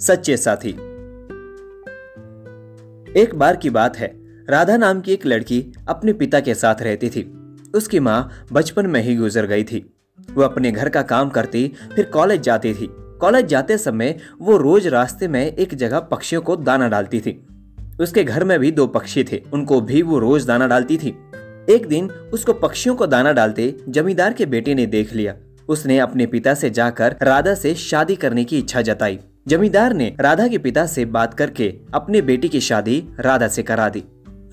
सच्चे साथी। एक बार की बात है, राधा नाम की एक लड़की अपने पिता के साथ रहती थी। उसकी माँ बचपन में ही गुजर गई थी। वो अपने घर का काम करती, फिर कॉलेज जाती थी। कॉलेज जाते समय वो रोज रास्ते में एक जगह पक्षियों को दाना डालती थी। उसके घर में भी दो पक्षी थे, उनको भी वो रोज दाना डालती थी। एक दिन उसको पक्षियों को दाना डालते जमींदार के बेटे ने देख लिया। उसने अपने पिता से जाकर राधा से शादी करने की इच्छा जताई। जमींदार ने राधा के पिता से बात करके अपने बेटी की शादी राधा से करा दी।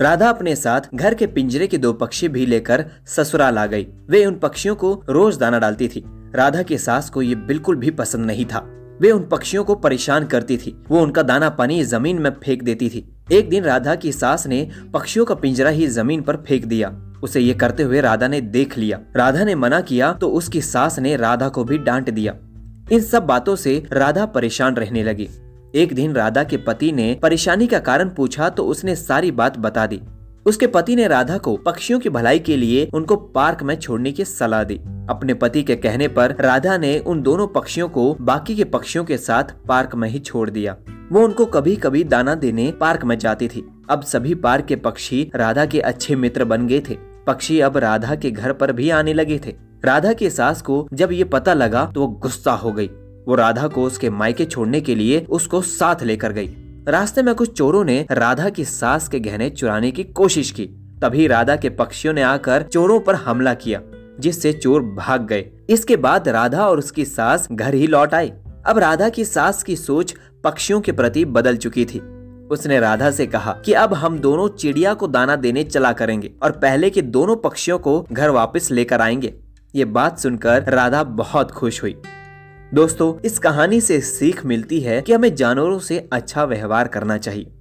राधा अपने साथ घर के पिंजरे के दो पक्षी भी लेकर ससुराल आ गई। वे उन पक्षियों को रोज दाना डालती थी। राधा की सास को ये बिल्कुल भी पसंद नहीं था। वे उन पक्षियों को परेशान करती थी। वो उनका दाना पानी ज़मीन में फेंक देती थी। एक दिन राधा की सास ने पक्षियों का पिंजरा ही ज़मीन पर फेंक दिया। उसे ये करते हुए राधा ने देख लिया। राधा ने मना किया तो उसकी सास ने राधा को भी डांट दिया। इन सब बातों से राधा परेशान रहने लगी। एक दिन राधा के पति ने परेशानी का कारण पूछा तो उसने सारी बात बता दी। उसके पति ने राधा को पक्षियों की भलाई के लिए उनको पार्क में छोड़ने की सलाह दी। अपने पति के कहने पर राधा ने उन दोनों पक्षियों को बाकी के पक्षियों के साथ पार्क में ही छोड़ दिया। वो उनको कभी कभी दाना देने पार्क में जाती थी। अब सभी पार्क के पक्षी राधा के अच्छे मित्र बन गए थे। पक्षी अब राधा के घर पर भी आने लगे थे। राधा की सास को जब ये पता लगा तो वो गुस्सा हो गई। वो राधा को उसके मायके छोड़ने के लिए उसको साथ लेकर गई। रास्ते में कुछ चोरों ने राधा की सास के गहने चुराने की कोशिश की। तभी राधा के पक्षियों ने आकर चोरों पर हमला किया, जिससे चोर भाग गए। इसके बाद राधा और उसकी सास घर ही लौट आई अब राधा की सास की सोच पक्षियों के प्रति बदल चुकी थी। उसने राधा से कहा कि अब हम दोनों चिड़िया को दाना देने चला करेंगे और पहले के दोनों पक्षियों को घर वापस लेकर आएँगे। ये बात सुनकर राधा बहुत खुश हुई। दोस्तों, इस कहानी से सीख मिलती है कि हमें जानवरों से अच्छा व्यवहार करना चाहिए।